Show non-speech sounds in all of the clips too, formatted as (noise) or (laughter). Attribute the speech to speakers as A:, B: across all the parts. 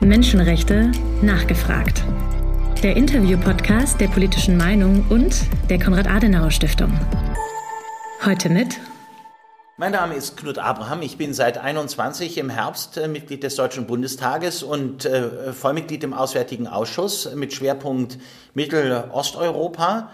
A: Menschenrechte nachgefragt. Der Interview-Podcast der politischen Meinung und der Konrad-Adenauer-Stiftung. Heute mit.
B: Mein Name ist Knut Abraham. Ich bin seit 21 im Herbst äh, Mitglied des Deutschen Bundestages und äh, Vollmitglied im Auswärtigen Ausschuss mit Schwerpunkt Mittelosteuropa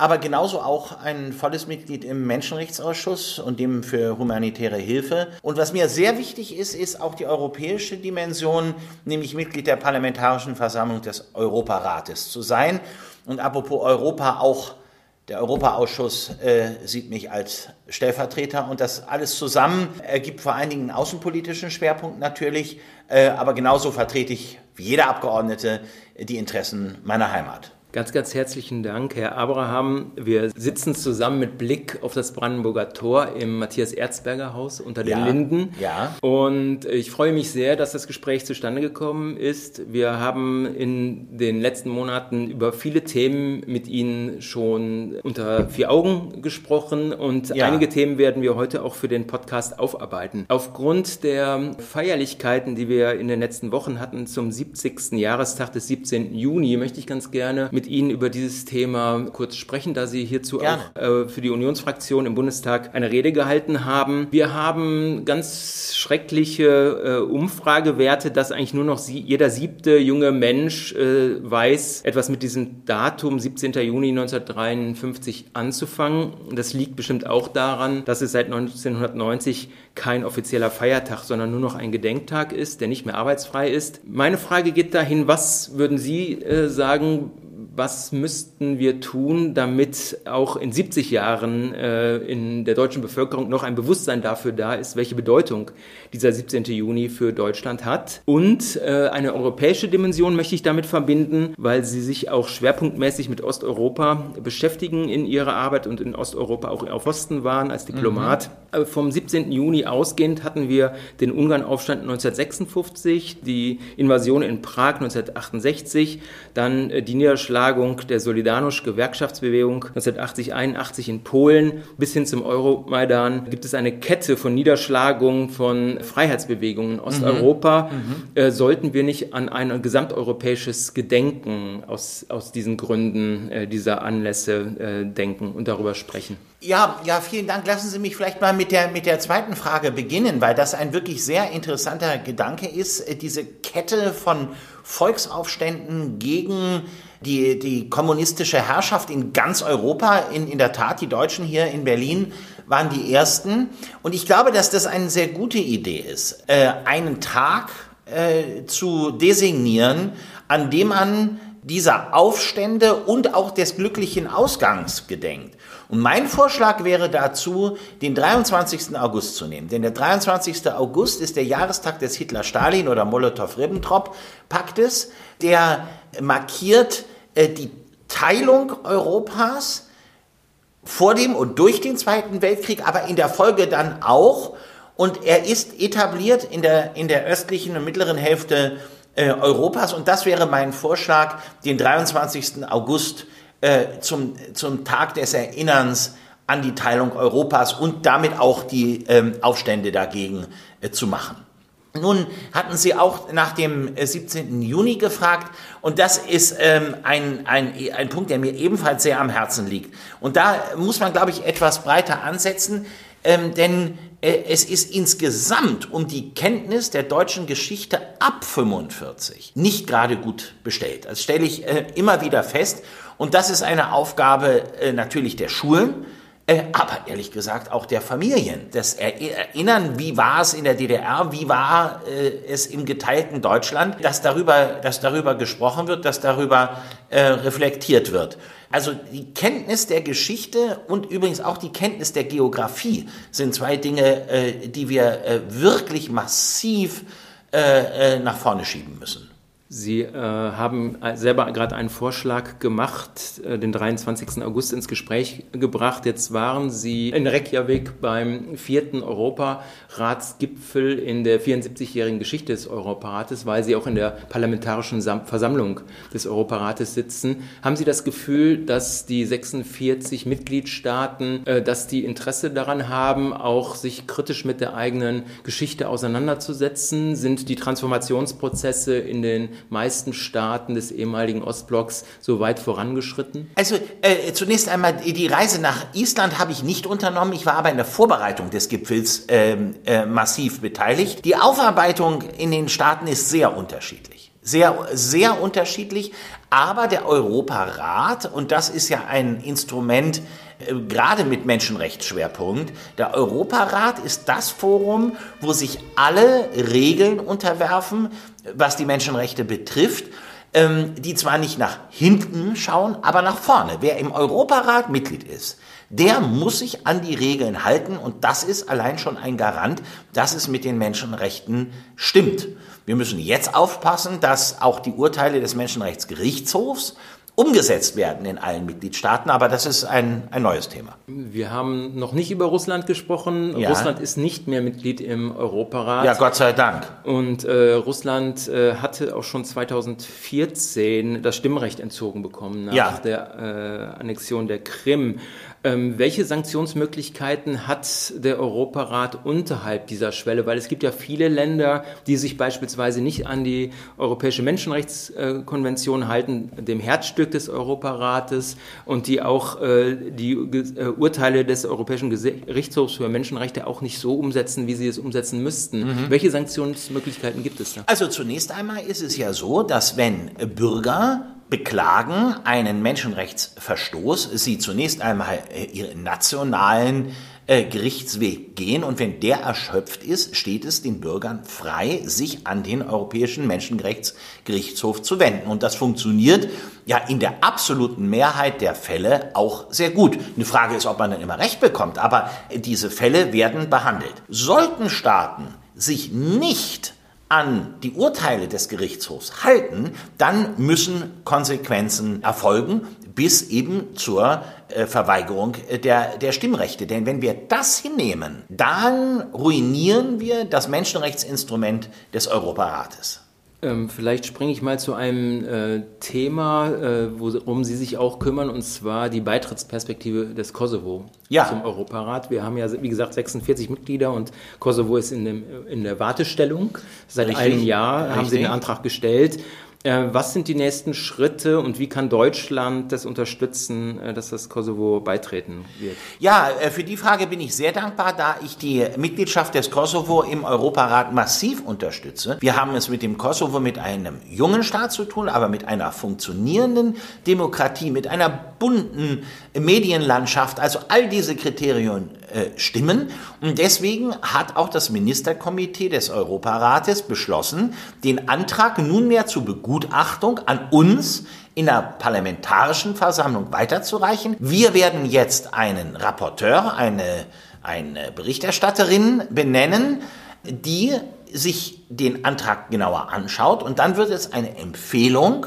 B: aber genauso auch ein volles Mitglied im Menschenrechtsausschuss und dem für humanitäre Hilfe. Und was mir sehr wichtig ist, ist auch die europäische Dimension, nämlich Mitglied der Parlamentarischen Versammlung des Europarates zu sein. Und apropos Europa auch der Europaausschuss äh, sieht mich als Stellvertreter und das alles zusammen ergibt vor allen Dingen einen außenpolitischen Schwerpunkt natürlich, äh, aber genauso vertrete ich wie jeder Abgeordnete die Interessen meiner Heimat.
C: Ganz, ganz herzlichen Dank, Herr Abraham. Wir sitzen zusammen mit Blick auf das Brandenburger Tor im Matthias Erzberger Haus unter den
B: ja,
C: Linden.
B: Ja.
C: Und ich freue mich sehr, dass das Gespräch zustande gekommen ist. Wir haben in den letzten Monaten über viele Themen mit Ihnen schon unter vier Augen gesprochen und ja. einige Themen werden wir heute auch für den Podcast aufarbeiten. Aufgrund der Feierlichkeiten, die wir in den letzten Wochen hatten zum 70. Jahrestag des 17. Juni, möchte ich ganz gerne mit mit Ihnen über dieses Thema kurz sprechen, da Sie hierzu Gerne. auch äh, für die Unionsfraktion im Bundestag eine Rede gehalten haben. Wir haben ganz schreckliche äh, Umfragewerte, dass eigentlich nur noch sie, jeder siebte junge Mensch äh, weiß, etwas mit diesem Datum 17. Juni 1953 anzufangen. Das liegt bestimmt auch daran, dass es seit 1990 kein offizieller Feiertag, sondern nur noch ein Gedenktag ist, der nicht mehr arbeitsfrei ist. Meine Frage geht dahin, was würden Sie äh, sagen, was müssten wir tun, damit auch in 70 Jahren äh, in der deutschen Bevölkerung noch ein Bewusstsein dafür da ist, welche Bedeutung dieser 17. Juni für Deutschland hat. Und äh, eine europäische Dimension möchte ich damit verbinden, weil Sie sich auch schwerpunktmäßig mit Osteuropa beschäftigen in Ihrer Arbeit und in Osteuropa auch auf Osten waren als Diplomat. Mhm. Vom 17. Juni ausgehend hatten wir den Ungarnaufstand 1956, die Invasion in Prag 1968, dann äh, die Niederschlagung Niederschlagung der Solidarność-Gewerkschaftsbewegung 1980-81 in Polen bis hin zum Euromaidan gibt es eine Kette von Niederschlagungen von Freiheitsbewegungen in Osteuropa. Mhm. Äh, sollten wir nicht an ein gesamteuropäisches Gedenken aus, aus diesen Gründen äh, dieser Anlässe äh, denken und darüber sprechen?
B: Ja, ja, vielen Dank. Lassen Sie mich vielleicht mal mit der, mit der zweiten Frage beginnen, weil das ein wirklich sehr interessanter Gedanke ist. Äh, diese Kette von Volksaufständen gegen die, die kommunistische Herrschaft in ganz Europa, in, in der Tat, die Deutschen hier in Berlin waren die ersten. Und ich glaube, dass das eine sehr gute Idee ist, äh, einen Tag äh, zu designieren, an dem man dieser Aufstände und auch des glücklichen Ausgangs gedenkt. Und mein Vorschlag wäre dazu, den 23. August zu nehmen. Denn der 23. August ist der Jahrestag des Hitler-Stalin- oder Molotow-Ribbentrop-Paktes, der markiert äh, die Teilung Europas vor dem und durch den Zweiten Weltkrieg, aber in der Folge dann auch. Und er ist etabliert in der, in der östlichen und mittleren Hälfte äh, Europas. Und das wäre mein Vorschlag, den 23. August äh, zum, zum Tag des Erinnerns an die Teilung Europas und damit auch die ähm, Aufstände dagegen äh, zu machen. Nun hatten Sie auch nach dem 17. Äh, Juni gefragt und das ist ähm, ein, ein, ein Punkt, der mir ebenfalls sehr am Herzen liegt. Und da muss man, glaube ich, etwas breiter ansetzen, ähm, denn äh, es ist insgesamt um die Kenntnis der deutschen Geschichte ab 45 nicht gerade gut bestellt. Das stelle ich äh, immer wieder fest und das ist eine Aufgabe äh, natürlich der Schulen, äh, aber ehrlich gesagt auch der Familien. Das Erinnern, wie war es in der DDR, wie war äh, es im geteilten Deutschland, dass darüber, dass darüber gesprochen wird, dass darüber äh, reflektiert wird. Also die Kenntnis der Geschichte und übrigens auch die Kenntnis der Geografie sind zwei Dinge, äh, die wir äh, wirklich massiv äh, nach vorne schieben müssen.
C: Sie äh, haben selber gerade einen Vorschlag gemacht, äh, den 23. August ins Gespräch gebracht. Jetzt waren Sie in Reykjavik beim vierten Europaratsgipfel in der 74-jährigen Geschichte des Europarates, weil Sie auch in der parlamentarischen Sam Versammlung des Europarates sitzen. Haben Sie das Gefühl, dass die 46 Mitgliedstaaten, äh, dass die Interesse daran haben, auch sich kritisch mit der eigenen Geschichte auseinanderzusetzen? Sind die Transformationsprozesse in den meisten Staaten des ehemaligen Ostblocks so weit vorangeschritten?
B: Also äh, zunächst einmal die Reise nach Island habe ich nicht unternommen. Ich war aber in der Vorbereitung des Gipfels äh, äh, massiv beteiligt. Die Aufarbeitung in den Staaten ist sehr unterschiedlich. Sehr, sehr unterschiedlich. Aber der Europarat, und das ist ja ein Instrument, äh, gerade mit Menschenrechtsschwerpunkt. Der Europarat ist das Forum, wo sich alle Regeln unterwerfen, was die Menschenrechte betrifft, ähm, die zwar nicht nach hinten schauen, aber nach vorne. Wer im Europarat Mitglied ist, der muss sich an die Regeln halten und das ist allein schon ein Garant, dass es mit den Menschenrechten stimmt. Wir müssen jetzt aufpassen, dass auch die Urteile des Menschenrechtsgerichtshofs umgesetzt werden in allen Mitgliedstaaten, aber das ist ein, ein neues Thema.
C: Wir haben noch nicht über Russland gesprochen. Ja. Russland ist nicht mehr Mitglied im Europarat.
B: Ja, Gott sei Dank.
C: Und äh, Russland äh, hatte auch schon 2014 das Stimmrecht entzogen bekommen nach ja. der äh, Annexion der Krim. Ähm, welche Sanktionsmöglichkeiten hat der Europarat unterhalb dieser Schwelle? Weil es gibt ja viele Länder, die sich beispielsweise nicht an die Europäische Menschenrechtskonvention halten, dem Herzstück des Europarates und die auch äh, die äh, Urteile des Europäischen Gerichtshofs für Menschenrechte auch nicht so umsetzen, wie sie es umsetzen müssten. Mhm. Welche Sanktionsmöglichkeiten gibt es da?
B: Also zunächst einmal ist es ja so, dass wenn Bürger beklagen einen Menschenrechtsverstoß, sie zunächst einmal äh, ihren nationalen äh, Gerichtsweg gehen und wenn der erschöpft ist, steht es den Bürgern frei, sich an den Europäischen Menschenrechtsgerichtshof zu wenden. Und das funktioniert ja in der absoluten Mehrheit der Fälle auch sehr gut. Eine Frage ist, ob man dann immer recht bekommt, aber diese Fälle werden behandelt. Sollten Staaten sich nicht an die Urteile des Gerichtshofs halten, dann müssen Konsequenzen erfolgen bis eben zur äh, Verweigerung äh, der, der Stimmrechte. Denn wenn wir das hinnehmen, dann ruinieren wir das Menschenrechtsinstrument des Europarates.
C: Ähm, vielleicht springe ich mal zu einem äh, Thema, äh, worum Sie sich auch kümmern, und zwar die Beitrittsperspektive des Kosovo ja. zum Europarat. Wir haben ja, wie gesagt, 46 Mitglieder und Kosovo ist in, dem, in der Wartestellung. Seit Richtig. einem Jahr Richtig. haben Sie den Antrag gestellt. Äh, was sind die nächsten Schritte und wie kann Deutschland das unterstützen, äh, dass das Kosovo beitreten wird?
B: Ja, äh, für die Frage bin ich sehr dankbar, da ich die Mitgliedschaft des Kosovo im Europarat massiv unterstütze. Wir haben es mit dem Kosovo mit einem jungen Staat zu tun, aber mit einer funktionierenden Demokratie, mit einer bunten Medienlandschaft. Also all diese Kriterien stimmen. Und deswegen hat auch das Ministerkomitee des Europarates beschlossen, den Antrag nunmehr zur Begutachtung an uns in der parlamentarischen Versammlung weiterzureichen. Wir werden jetzt einen Rapporteur, eine, eine Berichterstatterin benennen, die sich den Antrag genauer anschaut und dann wird es eine Empfehlung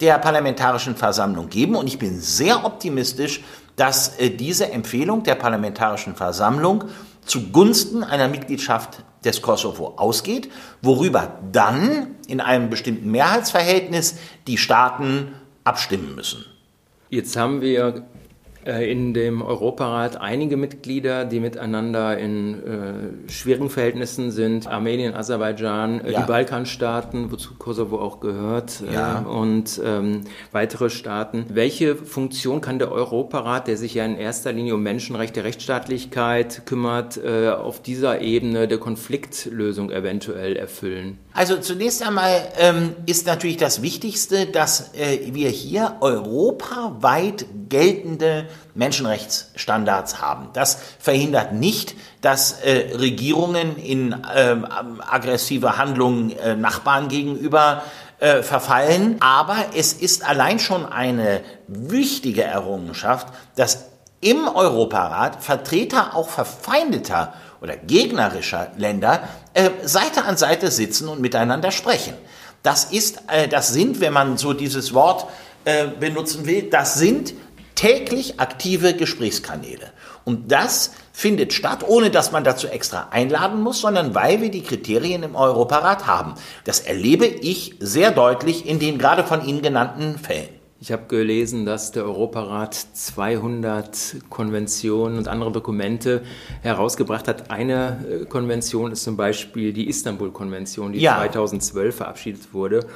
B: der parlamentarischen Versammlung geben und ich bin sehr optimistisch, dass äh, diese Empfehlung der Parlamentarischen Versammlung zugunsten einer Mitgliedschaft des Kosovo ausgeht, worüber dann in einem bestimmten Mehrheitsverhältnis die Staaten abstimmen müssen.
C: Jetzt haben wir in dem Europarat einige Mitglieder, die miteinander in äh, schwierigen Verhältnissen sind. Armenien, Aserbaidschan, äh, ja. die Balkanstaaten, wozu Kosovo auch gehört, äh, ja. und ähm, weitere Staaten. Welche Funktion kann der Europarat, der sich ja in erster Linie um Menschenrechte, Rechtsstaatlichkeit kümmert, äh, auf dieser Ebene der Konfliktlösung eventuell erfüllen?
B: Also zunächst einmal ähm, ist natürlich das Wichtigste, dass äh, wir hier europaweit geltende Menschenrechtsstandards haben. Das verhindert nicht, dass äh, Regierungen in äh, aggressive Handlungen äh, Nachbarn gegenüber äh, verfallen. Aber es ist allein schon eine wichtige Errungenschaft, dass im Europarat Vertreter auch verfeindeter oder gegnerischer Länder äh, Seite an Seite sitzen und miteinander sprechen. Das ist, äh, das sind, wenn man so dieses Wort benutzen will, das sind täglich aktive Gesprächskanäle. Und das findet statt, ohne dass man dazu extra einladen muss, sondern weil wir die Kriterien im Europarat haben. Das erlebe ich sehr deutlich in den gerade von Ihnen genannten Fällen.
C: Ich habe gelesen, dass der Europarat 200 Konventionen und andere Dokumente herausgebracht hat. Eine äh, Konvention ist zum Beispiel die Istanbul-Konvention, die ja. 2012 verabschiedet wurde.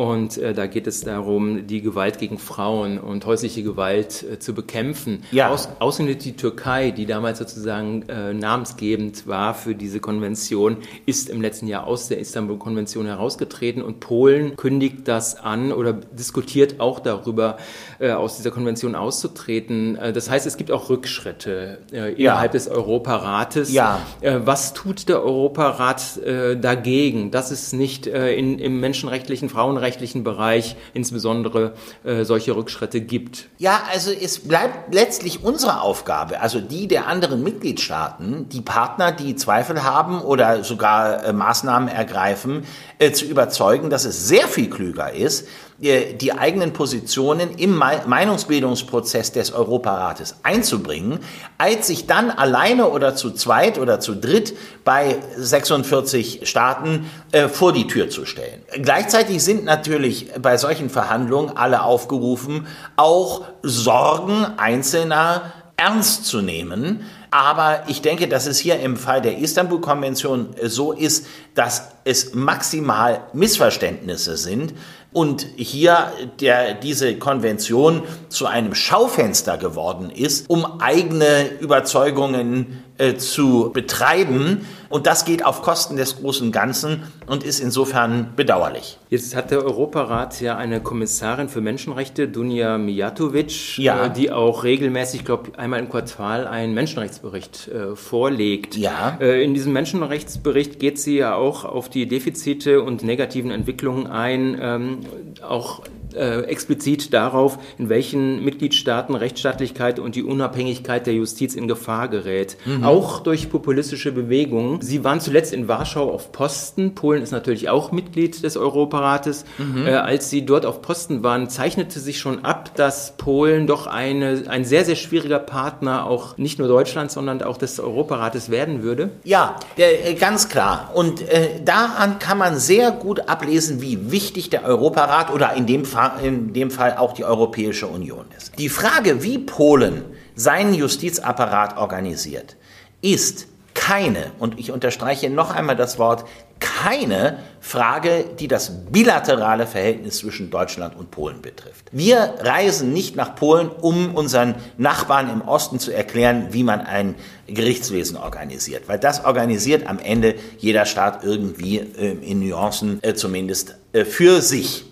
C: Und äh, da geht es darum, die Gewalt gegen Frauen und häusliche Gewalt äh, zu bekämpfen. Ja. Aus, ausgerechnet die Türkei, die damals sozusagen äh, namensgebend war für diese Konvention, ist im letzten Jahr aus der Istanbul-Konvention herausgetreten und Polen kündigt das an oder diskutiert auch darüber, äh, aus dieser Konvention auszutreten. Äh, das heißt, es gibt auch Rückschritte äh, innerhalb ja. des Europarates. Ja. was tut der Europarat dagegen, dass es nicht in, im menschenrechtlichen Frauen frauenrechtlichen Bereich insbesondere äh, solche Rückschritte gibt.
B: Ja, also es bleibt letztlich unsere Aufgabe, also die der anderen Mitgliedstaaten, die Partner, die Zweifel haben oder sogar äh, Maßnahmen ergreifen, äh, zu überzeugen, dass es sehr viel klüger ist, die eigenen Positionen im Meinungsbildungsprozess des Europarates einzubringen, als sich dann alleine oder zu zweit oder zu dritt bei 46 Staaten äh, vor die Tür zu stellen. Gleichzeitig sind natürlich bei solchen Verhandlungen alle aufgerufen, auch Sorgen Einzelner ernst zu nehmen. Aber ich denke, dass es hier im Fall der Istanbul-Konvention so ist, dass es maximal Missverständnisse sind und hier der, diese Konvention zu einem Schaufenster geworden ist, um eigene Überzeugungen äh, zu betreiben. Und das geht auf Kosten des großen Ganzen und ist insofern bedauerlich.
C: Jetzt hat der Europarat ja eine Kommissarin für Menschenrechte, Dunja Mijatovic, ja. äh, die auch regelmäßig, glaube einmal im Quartal einen Menschenrechtsbericht äh, vorlegt. Ja. Äh, in diesem Menschenrechtsbericht geht sie ja auch auf die Defizite und negativen Entwicklungen ein, ähm, auch äh, explizit darauf, in welchen Mitgliedstaaten Rechtsstaatlichkeit und die Unabhängigkeit der Justiz in Gefahr gerät. Mhm. Auch durch populistische Bewegungen. Sie waren zuletzt in Warschau auf Posten. Polen ist natürlich auch Mitglied des Europarates. Mhm. Äh, als Sie dort auf Posten waren, zeichnete sich schon ab, dass Polen doch eine, ein sehr, sehr schwieriger Partner auch nicht nur Deutschlands, sondern auch des Europarates werden würde?
B: Ja, äh, ganz klar. Und äh, daran kann man sehr gut ablesen, wie wichtig der Europarat oder in dem Fall in dem Fall auch die Europäische Union ist. Die Frage, wie Polen seinen Justizapparat organisiert, ist keine, und ich unterstreiche noch einmal das Wort, keine Frage, die das bilaterale Verhältnis zwischen Deutschland und Polen betrifft. Wir reisen nicht nach Polen, um unseren Nachbarn im Osten zu erklären, wie man ein Gerichtswesen organisiert, weil das organisiert am Ende jeder Staat irgendwie äh, in Nuancen äh, zumindest äh, für sich.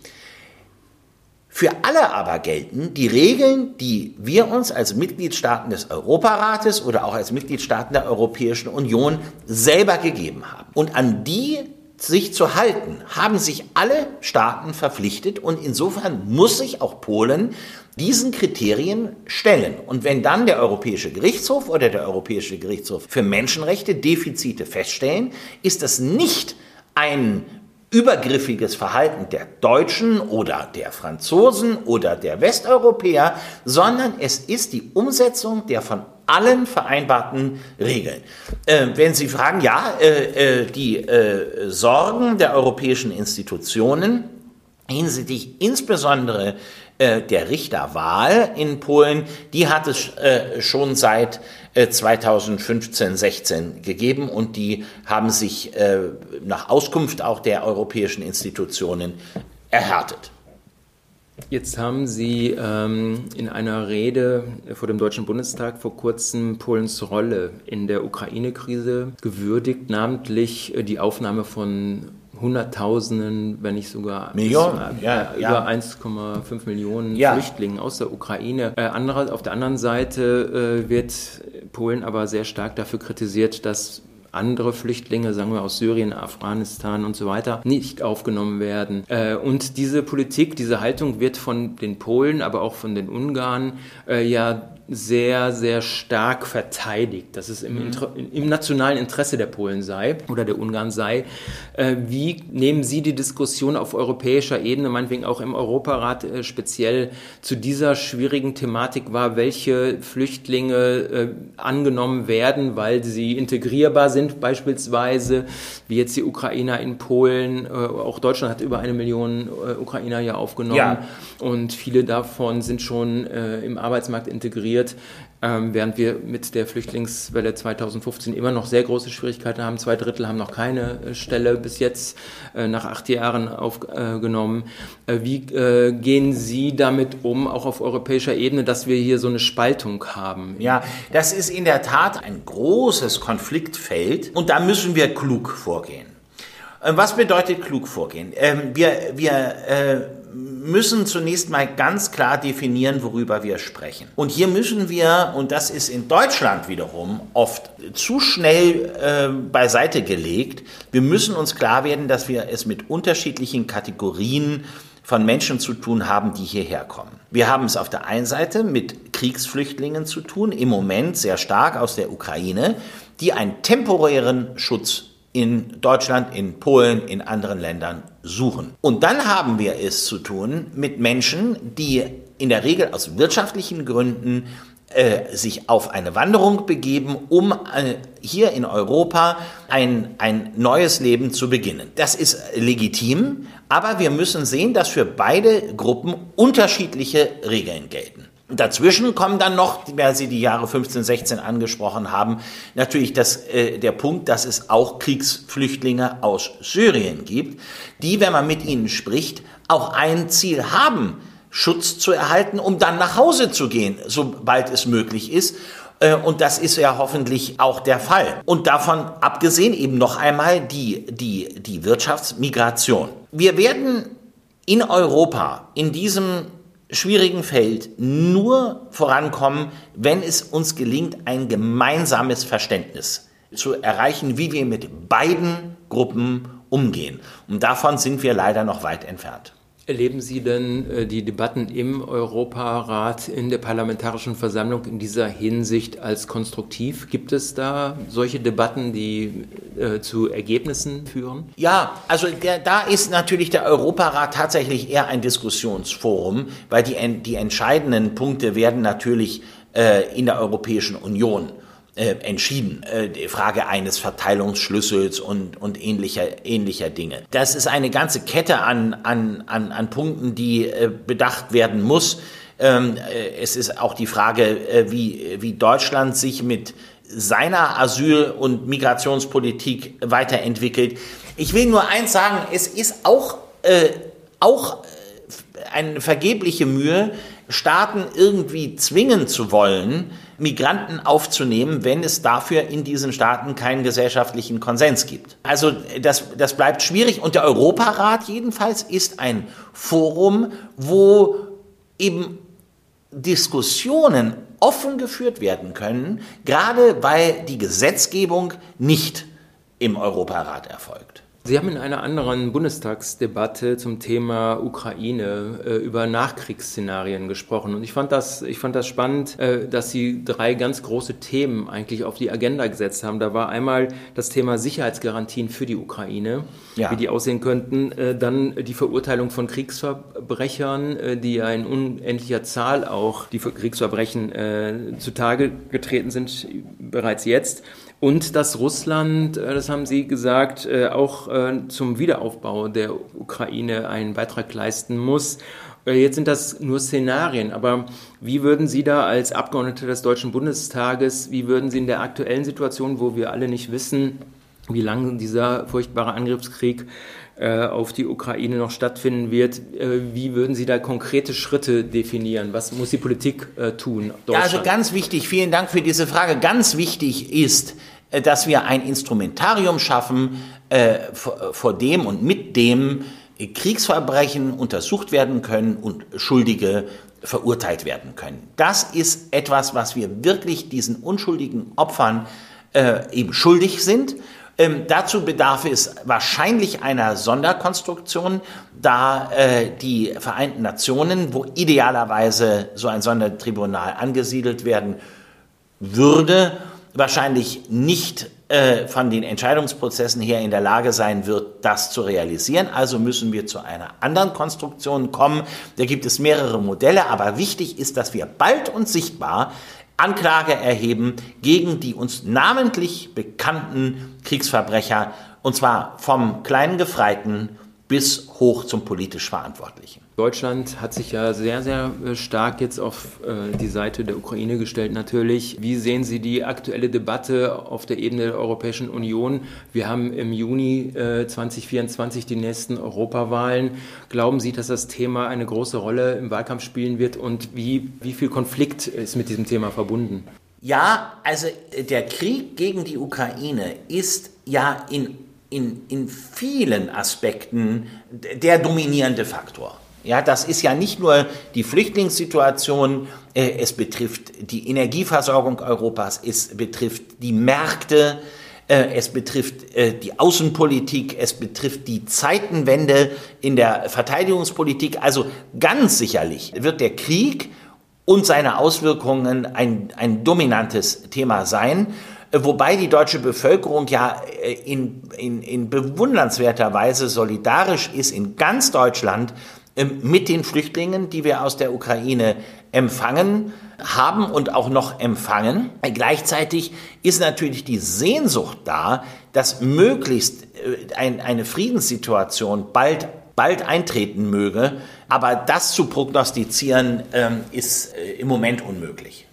B: Für alle aber gelten die Regeln, die wir uns als Mitgliedstaaten des Europarates oder auch als Mitgliedstaaten der Europäischen Union selber gegeben haben. Und an die sich zu halten, haben sich alle Staaten verpflichtet und insofern muss sich auch Polen diesen Kriterien stellen. Und wenn dann der Europäische Gerichtshof oder der Europäische Gerichtshof für Menschenrechte Defizite feststellen, ist das nicht ein übergriffiges Verhalten der Deutschen oder der Franzosen oder der Westeuropäer, sondern es ist die Umsetzung der von allen vereinbarten Regeln. Äh, wenn Sie fragen, ja, äh, äh, die äh, Sorgen der europäischen Institutionen hinsichtlich insbesondere äh, der Richterwahl in Polen, die hat es äh, schon seit 2015, 16 gegeben und die haben sich nach Auskunft auch der europäischen Institutionen erhärtet.
C: Jetzt haben Sie ähm, in einer Rede vor dem Deutschen Bundestag vor kurzem Polens Rolle in der Ukraine-Krise gewürdigt, namentlich die Aufnahme von Hunderttausenden, wenn nicht sogar
B: Millionen,
C: äh, ja, über ja. 1,5 Millionen ja. Flüchtlingen aus der Ukraine. Äh, andere, auf der anderen Seite äh, wird Polen aber sehr stark dafür kritisiert, dass andere Flüchtlinge, sagen wir aus Syrien, Afghanistan und so weiter, nicht aufgenommen werden. Äh, und diese Politik, diese Haltung wird von den Polen, aber auch von den Ungarn äh, ja sehr, sehr stark verteidigt, dass es im, mhm. im, nationalen Interesse der Polen sei oder der Ungarn sei. Äh, wie nehmen Sie die Diskussion auf europäischer Ebene, meinetwegen auch im Europarat äh, speziell zu dieser schwierigen Thematik wahr, welche Flüchtlinge äh, angenommen werden, weil sie integrierbar sind beispielsweise, wie jetzt die Ukrainer in Polen, äh, auch Deutschland hat über eine Million äh, Ukrainer ja aufgenommen ja. und viele davon sind schon äh, im Arbeitsmarkt integriert, ähm, während wir mit der Flüchtlingswelle 2015 immer noch sehr große Schwierigkeiten haben. Zwei Drittel haben noch keine äh, Stelle bis jetzt äh, nach acht Jahren aufgenommen. Äh, wie äh, gehen Sie damit um, auch auf europäischer Ebene, dass wir hier so eine Spaltung haben?
B: Ja, das ist in der Tat ein großes Konfliktfeld und da müssen wir klug vorgehen. Äh, was bedeutet klug vorgehen? Ähm, wir, wir äh, müssen zunächst mal ganz klar definieren, worüber wir sprechen. Und hier müssen wir, und das ist in Deutschland wiederum oft zu schnell äh, beiseite gelegt, wir müssen uns klar werden, dass wir es mit unterschiedlichen Kategorien von Menschen zu tun haben, die hierher kommen. Wir haben es auf der einen Seite mit Kriegsflüchtlingen zu tun, im Moment sehr stark aus der Ukraine, die einen temporären Schutz in Deutschland, in Polen, in anderen Ländern suchen. Und dann haben wir es zu tun mit Menschen, die in der Regel aus wirtschaftlichen Gründen äh, sich auf eine Wanderung begeben, um äh, hier in Europa ein, ein neues Leben zu beginnen. Das ist legitim, aber wir müssen sehen, dass für beide Gruppen unterschiedliche Regeln gelten. Dazwischen kommen dann noch, weil Sie die Jahre 15, 16 angesprochen haben, natürlich das, äh, der Punkt, dass es auch Kriegsflüchtlinge aus Syrien gibt, die, wenn man mit ihnen spricht, auch ein Ziel haben, Schutz zu erhalten, um dann nach Hause zu gehen, sobald es möglich ist. Äh, und das ist ja hoffentlich auch der Fall. Und davon abgesehen eben noch einmal die, die, die Wirtschaftsmigration. Wir werden in Europa in diesem schwierigen Feld nur vorankommen, wenn es uns gelingt, ein gemeinsames Verständnis zu erreichen, wie wir mit beiden Gruppen umgehen. Und davon sind wir leider noch weit entfernt.
C: Erleben Sie denn äh, die Debatten im Europarat, in der Parlamentarischen Versammlung in dieser Hinsicht als konstruktiv? Gibt es da solche Debatten, die äh, zu Ergebnissen führen?
B: Ja, also der, da ist natürlich der Europarat tatsächlich eher ein Diskussionsforum, weil die, die entscheidenden Punkte werden natürlich äh, in der Europäischen Union äh, entschieden. Äh, die Frage eines Verteilungsschlüssels und, und ähnlicher, ähnlicher Dinge. Das ist eine ganze Kette an, an, an, an Punkten, die äh, bedacht werden muss. Ähm, äh, es ist auch die Frage, wie, wie Deutschland sich mit seiner Asyl- und Migrationspolitik weiterentwickelt. Ich will nur eins sagen, es ist auch, äh, auch eine vergebliche Mühe, Staaten irgendwie zwingen zu wollen, Migranten aufzunehmen, wenn es dafür in diesen Staaten keinen gesellschaftlichen Konsens gibt. Also das, das bleibt schwierig und der Europarat jedenfalls ist ein Forum, wo eben Diskussionen offen geführt werden können, gerade weil die Gesetzgebung nicht im Europarat erfolgt.
C: Sie haben in einer anderen Bundestagsdebatte zum Thema Ukraine äh, über Nachkriegsszenarien gesprochen. Und ich fand das, ich fand das spannend, äh, dass Sie drei ganz große Themen eigentlich auf die Agenda gesetzt haben. Da war einmal das Thema Sicherheitsgarantien für die Ukraine, ja. wie die aussehen könnten. Äh, dann die Verurteilung von Kriegsverbrechern, äh, die ja in unendlicher Zahl auch die Kriegsverbrechen äh, zutage getreten sind, bereits jetzt. Und dass Russland, äh, das haben Sie gesagt, äh, auch äh, zum Wiederaufbau der Ukraine einen Beitrag leisten muss. Jetzt sind das nur Szenarien, aber wie würden Sie da als Abgeordnete des Deutschen Bundestages, wie würden Sie in der aktuellen Situation, wo wir alle nicht wissen, wie lange dieser furchtbare Angriffskrieg auf die Ukraine noch stattfinden wird. Wie würden Sie da konkrete Schritte definieren? Was muss die Politik tun?
B: Ja, also ganz wichtig, vielen Dank für diese Frage. Ganz wichtig ist, äh, dass wir ein Instrumentarium schaffen, äh, vor, dem und mit dem Kriegsverbrechen untersucht werden können und Schuldige verurteilt werden können. Das ist etwas, was wir wirklich diesen unschuldigen Opfern äh, eben schuldig sind Ähm, dazu bedarf es wahrscheinlich einer Sonderkonstruktion, da äh, die Vereinten Nationen, wo idealerweise so ein Sondertribunal angesiedelt werden würde, wahrscheinlich nicht äh, von den Entscheidungsprozessen her in der Lage sein wird, das zu realisieren. Also müssen wir zu einer anderen Konstruktion kommen. Da gibt es mehrere Modelle, aber wichtig ist, dass wir bald und sichtbar Anklage erheben gegen die uns namentlich bekannten Kriegsverbrecher, und zwar vom kleinen Gefreiten bis hoch zum politisch Verantwortlichen.
C: Deutschland hat sich ja sehr, sehr äh, stark jetzt auf äh, die Seite der Ukraine gestellt natürlich. Wie sehen Sie die aktuelle Debatte auf der Ebene der Europäischen Union? Wir haben im Juni 2024 äh, die nächsten Europawahlen. Glauben Sie, dass das Thema eine große Rolle im Wahlkampf spielen wird und wie, wie viel Konflikt ist mit diesem Thema verbunden?
B: Ja, also der Krieg gegen die Ukraine ist ja in in, in vielen Aspekten der dominierende Faktor. Ja, das ist ja nicht nur die Flüchtlingssituation, äh, es betrifft die Energieversorgung Europas, es betrifft die Märkte, äh, es betrifft äh, die Außenpolitik, es betrifft die Zeitenwende in der Verteidigungspolitik. Also ganz sicherlich wird der Krieg und seine Auswirkungen ein, ein dominantes Thema sein. Wobei die deutsche Bevölkerung ja in, in, in bewundernswerter Weise solidarisch ist in ganz Deutschland mit den Flüchtlingen, die wir aus der Ukraine empfangen haben und auch noch empfangen. Gleichzeitig ist natürlich die Sehnsucht da, dass möglichst äh, ein, eine Friedenssituation bald bald eintreten möge. Aber das zu prognostizieren, ähm, ist äh, im Moment unmöglich.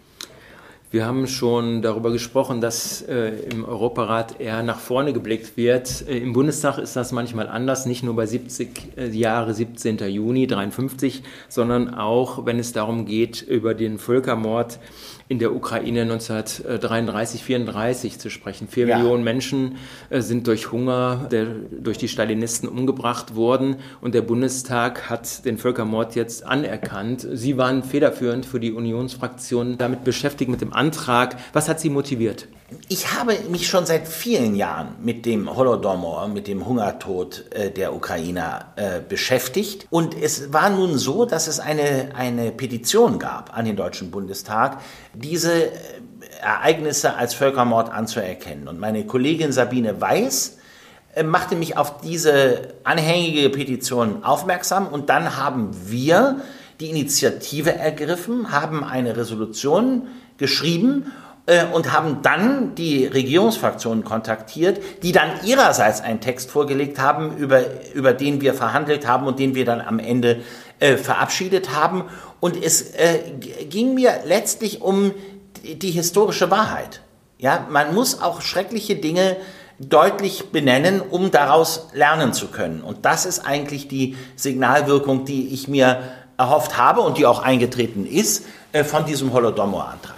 C: Wir haben schon darüber gesprochen, dass äh, im Europarat eher nach vorne geblickt wird. Äh, Im Bundestag ist das manchmal anders, nicht nur bei 70 äh, Jahre 17. Juni 53, sondern auch, wenn es darum geht, über den Völkermord in der Ukraine 1933, 34 zu sprechen. Vier ja. Millionen Menschen äh, sind durch Hunger, der, durch die Stalinisten umgebracht worden und der Bundestag hat den Völkermord jetzt anerkannt. Sie waren federführend für die Unionsfraktion damit beschäftigt mit dem Antrag. Was hat Sie motiviert?
B: Ich habe mich schon seit vielen Jahren mit dem Holodomor, mit dem Hungertod äh, der Ukrainer äh, beschäftigt. Und es war nun so, dass es eine, eine Petition gab an den Deutschen Bundestag, diese äh, Ereignisse als Völkermord anzuerkennen. Und meine Kollegin Sabine Weiß äh, machte mich auf diese anhängige Petition aufmerksam und dann haben wir die Initiative ergriffen, haben eine Resolution geschrieben und haben dann die Regierungsfraktionen kontaktiert, die dann ihrerseits einen Text vorgelegt haben, über, über den wir verhandelt haben und den wir dann am Ende äh, verabschiedet haben. Und es äh, ging mir letztlich um die, die historische Wahrheit. Ja, man muss auch schreckliche Dinge deutlich benennen, um daraus lernen zu können. Und das ist eigentlich die Signalwirkung, die ich mir erhofft habe und die auch eingetreten ist äh, von diesem Holodomor-Antrag.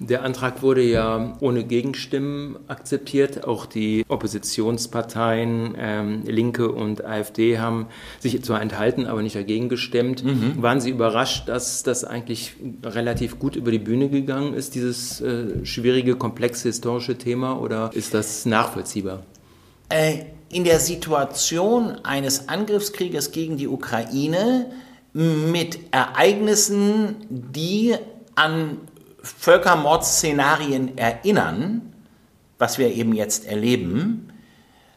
C: Der Antrag wurde ja ohne Gegenstimmen akzeptiert. Auch die Oppositionsparteien ähm, Linke und AfD haben sich zwar enthalten, aber nicht dagegen gestimmt. Mhm. Waren Sie überrascht, dass das eigentlich relativ gut über die Bühne gegangen ist, dieses äh, schwierige, komplexe historische Thema, oder ist das nachvollziehbar?
B: Äh, in der Situation eines Angriffskrieges gegen die Ukraine mit Ereignissen, die an Völkermordszenarien erinnern, was wir eben jetzt erleben,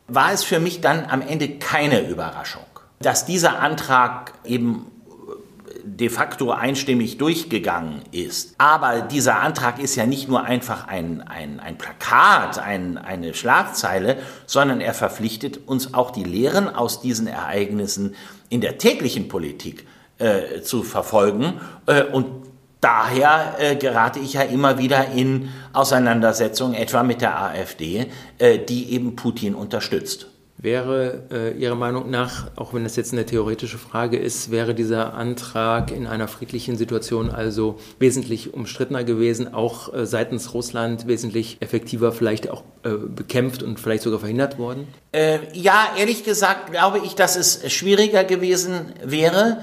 B: war es für mich dann am Ende keine Überraschung, dass dieser Antrag eben de facto einstimmig durchgegangen ist. Aber dieser Antrag ist ja nicht nur einfach ein, ein, ein Plakat, ein, eine Schlagzeile, sondern er verpflichtet uns auch die Lehren aus diesen Ereignissen in der täglichen Politik äh, zu verfolgen. Äh, und daher äh, gerate ich ja immer wieder in Auseinandersetzungen, etwa mit der AfD, äh, die eben Putin unterstützt.
C: Wäre äh, Ihrer Meinung nach, auch wenn das jetzt eine theoretische Frage ist, wäre dieser Antrag in einer friedlichen Situation also wesentlich umstrittener gewesen, auch äh, seitens Russland wesentlich effektiver vielleicht auch äh, bekämpft und vielleicht sogar verhindert worden?
B: Äh, ja, ehrlich gesagt glaube ich, dass es schwieriger gewesen wäre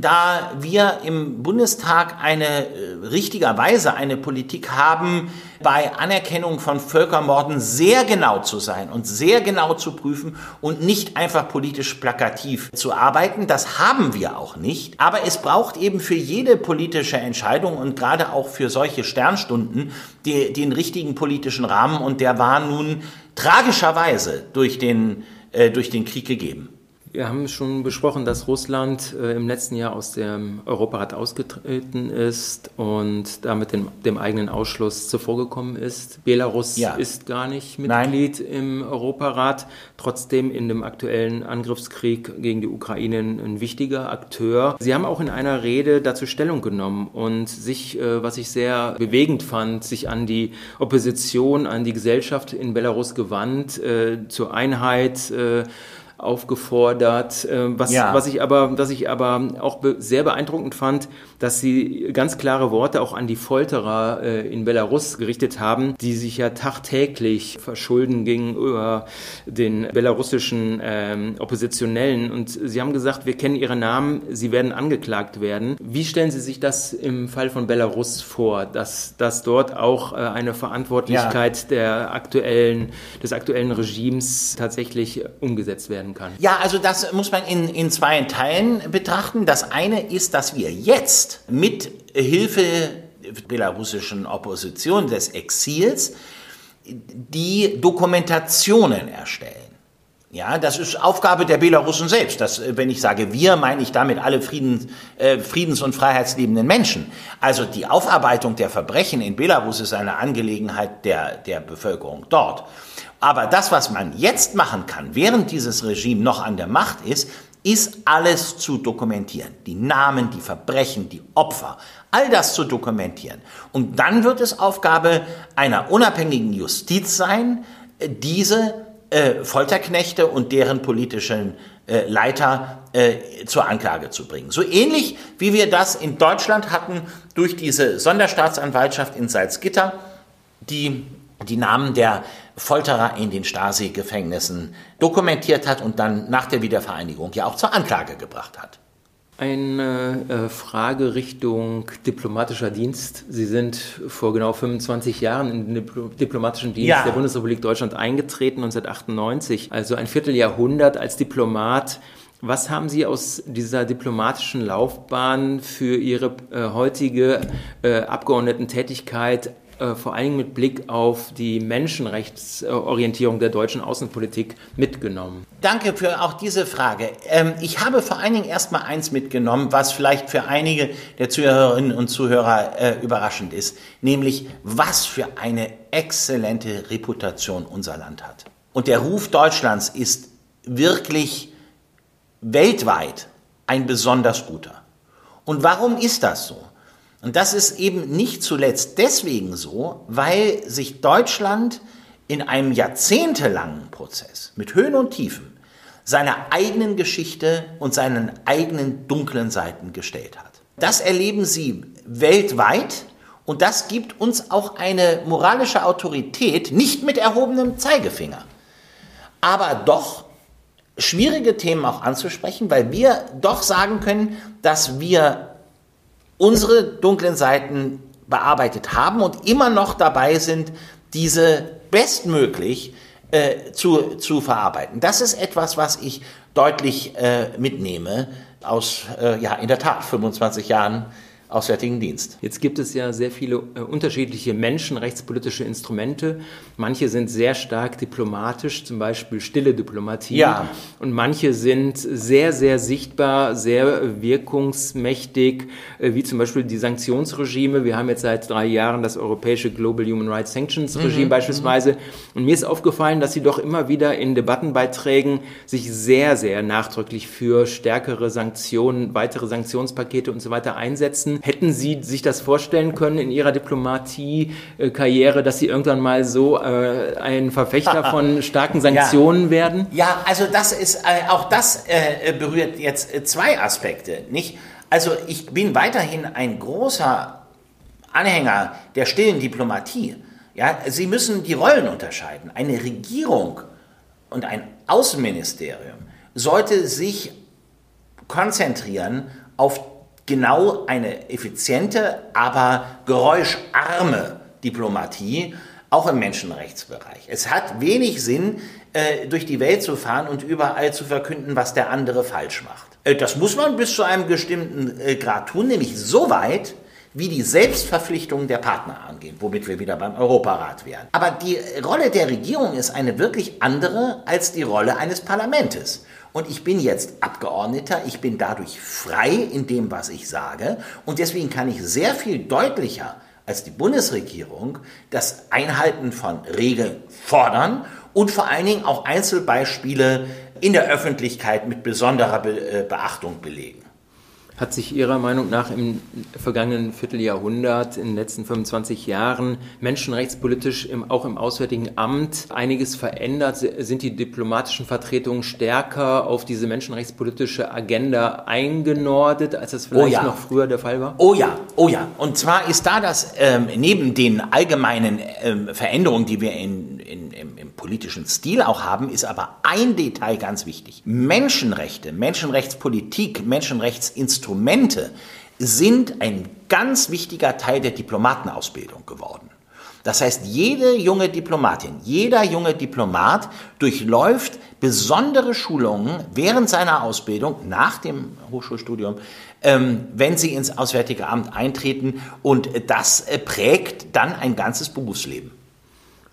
B: da wir im Bundestag eine äh, richtigerweise eine Politik haben, bei Anerkennung von Völkermorden sehr genau zu sein und sehr genau zu prüfen und nicht einfach politisch plakativ zu arbeiten. Das haben wir auch nicht. Aber es braucht eben für jede politische Entscheidung und gerade auch für solche Sternstunden die, den richtigen politischen Rahmen und der war nun tragischerweise durch den, äh, durch den Krieg gegeben.
C: Wir haben schon besprochen, dass Russland äh, im letzten Jahr aus dem Europarat ausgetreten ist und damit dem, dem eigenen Ausschluss zuvorgekommen ist. Belarus ja. ist gar nicht Mitglied Nein. im Europarat, trotzdem in dem aktuellen Angriffskrieg gegen die Ukraine ein wichtiger Akteur. Sie haben auch in einer Rede dazu Stellung genommen und sich, äh, was ich sehr bewegend fand, sich an die Opposition, an die Gesellschaft in Belarus gewandt, äh, zur Einheit aufgefordert. Äh, was, ja. was ich aber, was ich aber auch be sehr beeindruckend fand, dass sie ganz klare Worte auch an die Folterer äh, in Belarus gerichtet haben, die sich ja tagtäglich verschulden gegenüber den belarussischen ähm, Oppositionellen. Und sie haben gesagt, wir kennen ihre Namen, sie werden angeklagt werden. Wie stellen Sie sich das im Fall von Belarus vor, dass, dass dort auch äh, eine Verantwortlichkeit ja. der aktuellen, des aktuellen Regimes tatsächlich umgesetzt werden kann?
B: Ja, also das muss man in, in zwei Teilen betrachten. Das eine ist, dass wir jetzt jetzt mit Hilfe der belarussischen Opposition des Exils die Dokumentationen erstellen. Ja, das ist Aufgabe der Belarussen selbst. Das, wenn ich sage wir, meine ich damit alle Friedens, äh, Friedens- und freiheitsliebenden Menschen. Also die Aufarbeitung der Verbrechen in Belarus ist eine Angelegenheit der, der Bevölkerung dort. Aber das, was man jetzt machen kann, während dieses Regime noch an der Macht ist, ist alles zu dokumentieren. Die Namen, die Verbrechen, die Opfer, all das zu dokumentieren. Und dann wird es Aufgabe einer unabhängigen Justiz sein, diese äh, Folterknechte und deren politischen äh, Leiter äh, zur Anklage zu bringen. So ähnlich wie wir das in Deutschland hatten durch diese Sonderstaatsanwaltschaft in Salzgitter, die die Namen der Folterer in den Stasi-Gefängnissen dokumentiert hat und dann nach der Wiedervereinigung ja auch zur Anklage gebracht hat.
C: Eine äh, Frage Richtung diplomatischer Dienst. Sie sind vor genau 25 Jahren in den diplomatischen Dienst ja. der Bundesrepublik Deutschland eingetreten, 1998, also ein Vierteljahrhundert als Diplomat. Was haben Sie aus dieser diplomatischen Laufbahn für Ihre äh, heutige äh, Abgeordnetentätigkeit äh, vor allem mit Blick auf die Menschenrechtsorientierung der deutschen Außenpolitik mitgenommen?
B: Danke für auch diese Frage. Ähm, ich habe vor allen Dingen erstmal eins mitgenommen, was vielleicht für einige der Zuhörerinnen und Zuhörer äh, überraschend ist, nämlich was für eine exzellente Reputation unser Land hat. Und der Ruf Deutschlands ist wirklich weltweit ein besonders guter. Und warum ist das so? Und das ist eben nicht zuletzt deswegen so, weil sich Deutschland in einem jahrzehntelangen Prozess mit Höhen und Tiefen seiner eigenen Geschichte und seinen eigenen dunklen Seiten gestellt hat. Das erleben Sie weltweit und das gibt uns auch eine moralische Autorität, nicht mit erhobenem Zeigefinger, aber doch schwierige Themen auch anzusprechen, weil wir doch sagen können, dass wir unsere dunklen Seiten bearbeitet haben und immer noch dabei sind, diese bestmöglich äh, zu, zu verarbeiten. Das ist etwas, was ich deutlich äh, mitnehme aus, äh, ja, in der Tat 25 Jahren Auswärtigen Dienst.
C: Jetzt gibt es ja sehr viele äh, unterschiedliche menschenrechtspolitische Instrumente. Manche sind sehr stark diplomatisch, zum Beispiel stille Diplomatie. Ja. Und manche sind sehr, sehr sichtbar, sehr wirkungsmächtig, äh, wie zum Beispiel die Sanktionsregime. Wir haben jetzt seit drei Jahren das europäische Global Human Rights Sanctions Regime mhm. beispielsweise. Und mir ist aufgefallen, dass sie doch immer wieder in Debattenbeiträgen sich sehr, sehr nachdrücklich für stärkere Sanktionen, weitere Sanktionspakete und so weiter einsetzen. Hätten Sie sich das vorstellen können in Ihrer Diplomatie-Karriere, dass Sie irgendwann mal so äh, ein Verfechter von (laughs) starken Sanktionen
B: ja.
C: werden?
B: Ja, also das ist, äh, auch das äh, berührt jetzt äh, zwei Aspekte, nicht? Also ich bin weiterhin ein großer Anhänger der stillen Diplomatie. Ja, Sie müssen die Rollen unterscheiden. Eine Regierung und ein Außenministerium sollte sich konzentrieren auf genau eine effiziente, aber geräuscharme Diplomatie, auch im Menschenrechtsbereich. Es hat wenig Sinn, äh, durch die Welt zu fahren und überall zu verkünden, was der andere falsch macht. Äh, das muss man bis zu einem bestimmten äh, Grad tun, nämlich so weit, wie die Selbstverpflichtungen der Partner angehen, womit wir wieder beim Europarat wären. Aber die Rolle der Regierung ist eine wirklich andere als die Rolle eines Parlamentes. Und ich bin jetzt Abgeordneter, ich bin dadurch frei in dem, was ich sage. Und deswegen kann ich sehr viel deutlicher als die Bundesregierung das Einhalten von Regeln fordern und vor allen Dingen auch Einzelbeispiele in der Öffentlichkeit mit besonderer äh, Beachtung belegen.
C: Hat sich Ihrer Meinung nach im vergangenen Vierteljahrhundert, in den letzten 25 Jahren menschenrechtspolitisch im, auch im Auswärtigen Amt einiges verändert? Sind die diplomatischen Vertretungen stärker auf diese menschenrechtspolitische Agenda eingenordet, als das vielleicht oh ja. noch früher der Fall war?
B: Oh ja, oh ja. Und zwar ist da das ähm, neben den allgemeinen ähm, Veränderungen, die wir in, in, im, im politischen Stil auch haben, ist aber ein Detail ganz wichtig. Menschenrechte, Menschenrechtspolitik, Menschenrechtsinstrumente Instrumente sind ein ganz wichtiger Teil der Diplomatenausbildung geworden. Das heißt, jede junge Diplomatin, jeder junge Diplomat durchläuft besondere Schulungen während seiner Ausbildung, nach dem Hochschulstudium, ähm, wenn sie ins Auswärtige Amt eintreten. Und das äh, prägt dann ein ganzes Berufsleben.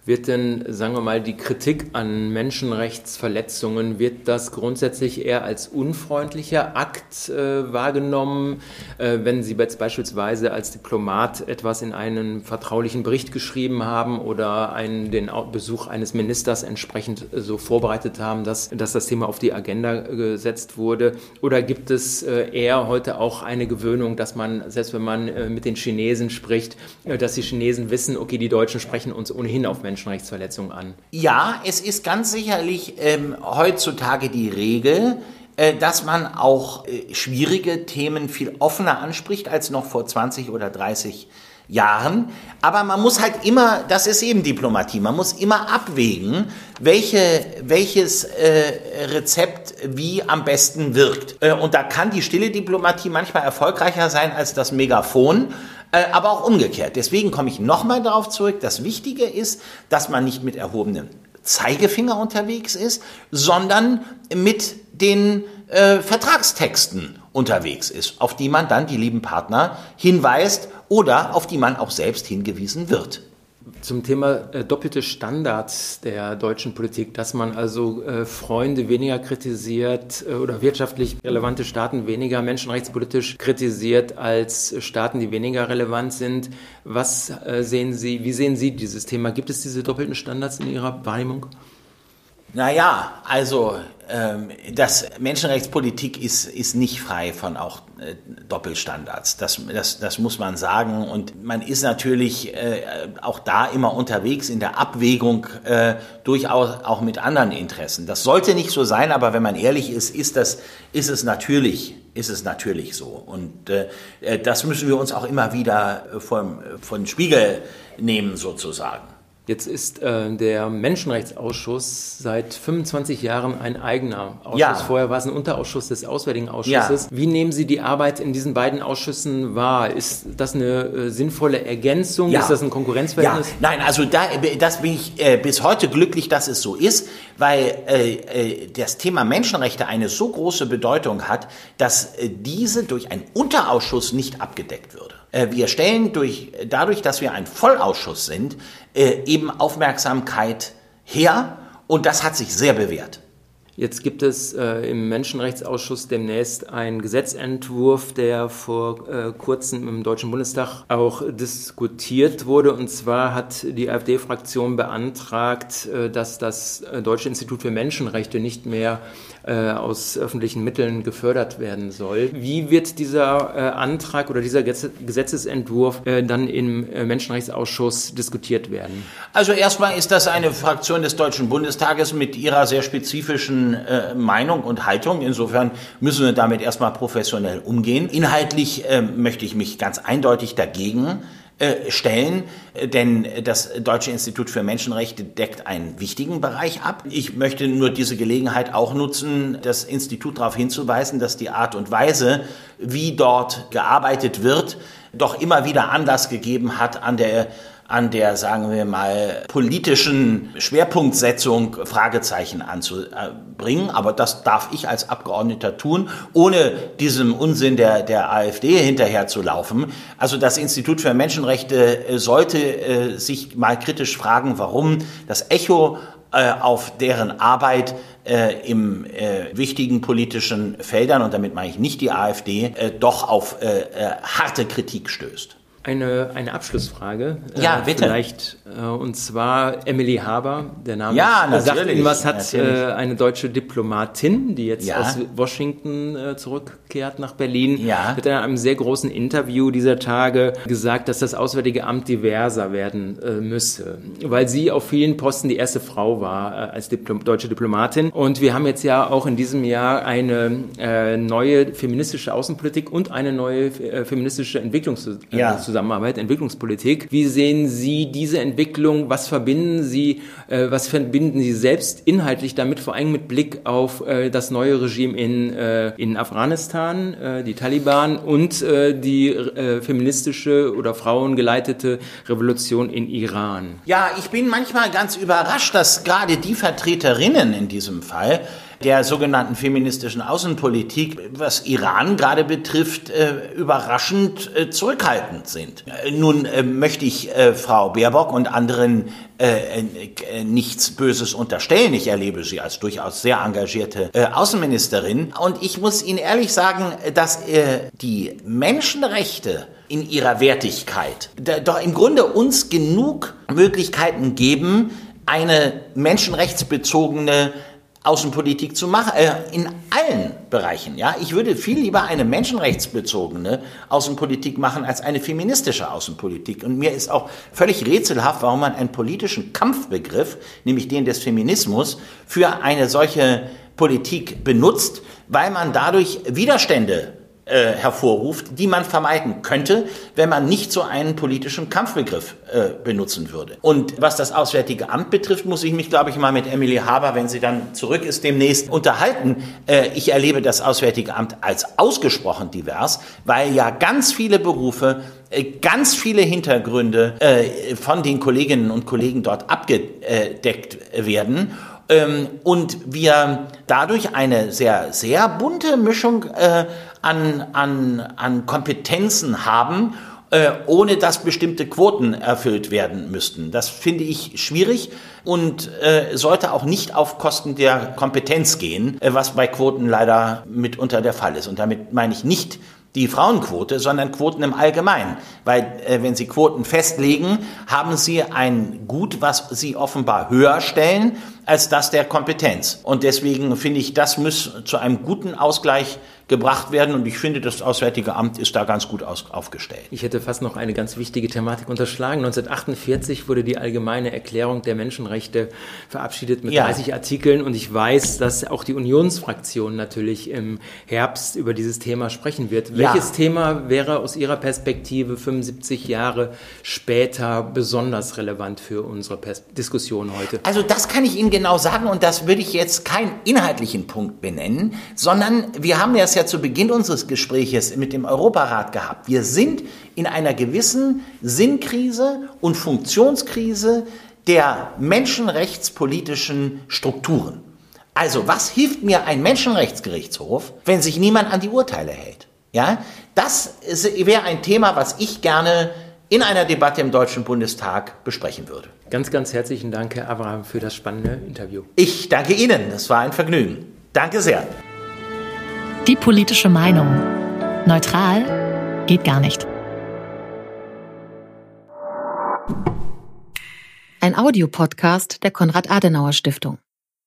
C: Wird denn, sagen wir mal, die Kritik an Menschenrechtsverletzungen, wird das grundsätzlich eher als unfreundlicher Akt äh, wahrgenommen, äh, wenn Sie jetzt beispielsweise als Diplomat etwas in einen vertraulichen Bericht geschrieben haben oder einen, den Besuch eines Ministers entsprechend so vorbereitet haben, dass, dass das Thema auf die Agenda gesetzt wurde? Oder gibt es äh, eher heute auch eine Gewöhnung, dass man, selbst wenn man äh, mit den Chinesen spricht, äh, dass die Chinesen wissen, okay, die Deutschen sprechen uns ohnehin auf Menschenrechte Menschenrechtsverletzungen an.
B: Ja, es ist ganz sicherlich ähm, heutzutage die Regel, äh, dass man auch äh, schwierige Themen viel offener anspricht als noch vor 20 oder 30 Jahren. Aber man muss halt immer, das ist eben Diplomatie, man muss immer abwägen, welche, welches äh, Rezept wie am besten wirkt. Äh, und da kann die stille Diplomatie manchmal erfolgreicher sein als das Megafon. Äh, aber auch umgekehrt. Deswegen komme ich nochmal darauf zurück. Das Wichtige ist, dass man nicht mit erhobenem Zeigefinger unterwegs ist, sondern mit den äh, Vertragstexten unterwegs ist, auf die man dann die lieben Partner hinweist oder auf die man auch selbst hingewiesen wird.
C: Zum Thema äh, doppelte Standards der deutschen Politik, dass man also äh, Freunde weniger kritisiert äh, oder wirtschaftlich relevante Staaten weniger menschenrechtspolitisch kritisiert als Staaten, die weniger relevant sind. Was äh, sehen Sie, wie sehen Sie dieses Thema? Gibt es diese doppelten Standards in Ihrer Wahrnehmung?
B: Naja, also ähm, das Menschenrechtspolitik ist, ist nicht frei von auch äh, Doppelstandards. Das, das, das muss man sagen. Und man ist natürlich äh, auch da immer unterwegs in der Abwägung äh, durchaus auch mit anderen Interessen. Das sollte nicht so sein, aber wenn man ehrlich ist, ist, das, ist es natürlich ist es natürlich so. Und äh, äh das müssen wir uns auch immer wieder vom, von Spiegel nehmen, sozusagen.
C: Jetzt ist äh, der Menschenrechtsausschuss seit 25 Jahren ein eigener Ausschuss.
B: Ja.
C: Vorher war es ein Unterausschuss des Auswärtigen Ausschusses. Ja. Wie nehmen Sie die Arbeit in diesen beiden Ausschüssen wahr? Ist das eine äh, sinnvolle Ergänzung? Ja. Ist das ein Konkurrenzverhältnis?
B: Ja. Nein, also da, das bin ich äh, bis heute glücklich, dass es so ist, weil äh, äh, das Thema Menschenrechte eine so große Bedeutung hat, dass äh, diese durch einen Unterausschuss nicht abgedeckt würde. Äh, wir stellen durch, dadurch, dass wir ein Vollausschuss sind, äh, eben Aufmerksamkeit her und das hat sich sehr bewährt.
C: Jetzt gibt es äh, im Menschenrechtsausschuss demnächst einen Gesetzentwurf, der vor äh, kurzem im Deutschen Bundestag auch diskutiert wurde. Und zwar hat die AfD-Fraktion beantragt, äh, dass das äh, Deutsche Institut für Menschenrechte nicht mehr äh, aus öffentlichen Mitteln gefördert werden soll. Wie wird dieser äh, Antrag oder dieser Gesetzesentwurf äh, dann im Menschenrechtsausschuss diskutiert werden?
B: Also erstmal ist das eine Fraktion des Deutschen Bundestages mit ihrer sehr spezifischen Meinung und Haltung. Insofern müssen wir damit erstmal professionell umgehen. Inhaltlich möchte ich mich ganz eindeutig dagegen äh, stellen, denn das Deutsche Institut für Menschenrechte deckt einen wichtigen Bereich ab. Ich möchte nur diese Gelegenheit auch nutzen, das Institut darauf hinzuweisen, dass die Art und Weise, wie dort gearbeitet wird, doch immer wieder Anlass gegeben hat, an der an der, sagen wir mal, politischen Schwerpunktsetzung Fragezeichen anzubringen. Aber das darf ich als Abgeordneter tun, ohne diesem Unsinn der, der AfD hinterherzulaufen. Also das Institut für Menschenrechte äh, sollte äh, sich mal kritisch fragen, warum das Echo äh, auf deren Arbeit äh, im äh, wichtigen politischen Feldern, und damit meine ich nicht die AfD, äh, doch auf harte Kritik stößt.
C: Eine, eine Abschlussfrage.
B: Ja, äh, bitte.
C: Vielleicht, äh, und zwar Emily Haber, der Name
B: ja, natürlich,
C: sagt Ihnen was, hat äh, eine deutsche Diplomatin, die jetzt
B: ja.
C: aus Washington äh, zurückkehrt nach Berlin,
B: ja.
C: mit einem sehr großen Interview dieser Tage gesagt, dass das Auswärtige Amt diverser werden äh, müsse, weil sie auf vielen Posten die erste Frau war äh, als Diplom deutsche Diplomatin. Und wir haben jetzt ja auch in diesem Jahr eine äh, neue feministische Außenpolitik und eine neue äh, feministische Entwicklungszusammenarbeit.
B: Ja.
C: Zusammenarbeit, Entwicklungspolitik. Wie sehen Sie diese Entwicklung? Was verbinden Sie, äh, was verbinden Sie selbst inhaltlich damit, vor allem mit Blick auf äh, das neue Regime in, äh, in Afghanistan, äh, die Taliban und äh, die äh, feministische oder frauengeleitete Revolution in Iran?
B: Ja, ich bin manchmal ganz überrascht, dass gerade die Vertreterinnen in diesem Fall der sogenannten feministischen Außenpolitik, was Iran gerade betrifft, äh, überraschend äh, zurückhaltend sind. Äh, nun möchte ich Frau Baerbock und anderen nichts Böses unterstellen. Ich erlebe sie als durchaus sehr engagierte Außenministerin. Und ich muss Ihnen ehrlich sagen, dass die Menschenrechte in ihrer Wertigkeit doch im Grunde uns genug Möglichkeiten geben, eine menschenrechtsbezogene Außenpolitik zu machen, äh, in allen Bereichen. Ja, ich würde viel lieber eine menschenrechtsbezogene Außenpolitik machen als eine feministische Außenpolitik. Und mir ist auch völlig rätselhaft, warum man einen politischen Kampfbegriff, nämlich den des Feminismus, für eine solche Politik benutzt, weil man dadurch Widerstände äh, hervorruft, die man vermeiden könnte, wenn man nicht so einen politischen Kampfbegriff äh, benutzen würde. Und was das Auswärtige Amt betrifft, muss ich mich, glaube ich, mal mit Emily Haber, wenn sie dann zurück ist, demnächst unterhalten. Äh, ich erlebe das Auswärtige Amt als ausgesprochen divers, weil ja ganz viele Berufe äh, ganz viele Hintergründe äh, von den Kolleginnen und Kollegen dort abgedeckt werden ähm, und wir dadurch eine sehr, sehr bunte Mischung äh, an, an, an Kompetenzen haben, äh, ohne dass bestimmte Quoten erfüllt werden müssten. Das finde ich schwierig und äh, sollte auch nicht auf Kosten der Kompetenz gehen, äh, was bei Quoten leider mitunter der Fall ist. Und damit meine ich nicht die Frauenquote, sondern Quoten im Allgemeinen. Weil äh, wenn Sie Quoten festlegen, haben Sie ein Gut, was Sie offenbar höher stellen als das der Kompetenz. Und deswegen finde ich, das muss zu einem guten Ausgleich gebracht werden. Und ich finde, das Auswärtige Amt ist da ganz gut aufgestellt.
C: Ich hätte fast noch eine ganz wichtige Thematik unterschlagen. 1948 wurde die Allgemeine Erklärung der Menschenrechte verabschiedet mit ja. 30 Artikeln. Und ich weiß, dass auch die Unionsfraktion natürlich im Herbst über dieses Thema sprechen wird. Ja. Welches Thema wäre aus Ihrer Perspektive 75 Jahre später besonders relevant für unsere Pers Diskussion heute?
B: Also das kann ich Ihnen genau sagen und das würde ich jetzt keinen inhaltlichen Punkt benennen, sondern wir haben das ja zu Beginn unseres Gespräches mit dem Europarat gehabt. Wir sind in einer gewissen Sinnkrise und Funktionskrise der menschenrechtspolitischen Strukturen. Also, was hilft mir ein Menschenrechtsgerichtshof, wenn sich niemand an die Urteile hält? Ja, das wäre ein Thema, was ich gerne in einer Debatte im Deutschen Bundestag besprechen würde.
C: Ganz, ganz herzlichen Dank, Herr Abraham, für das spannende Interview.
B: Ich danke Ihnen. Es war ein Vergnügen. Danke sehr.
A: Die politische Meinung. Neutral geht gar nicht.
D: Ein Audiopodcast der Konrad-Adenauer Stiftung.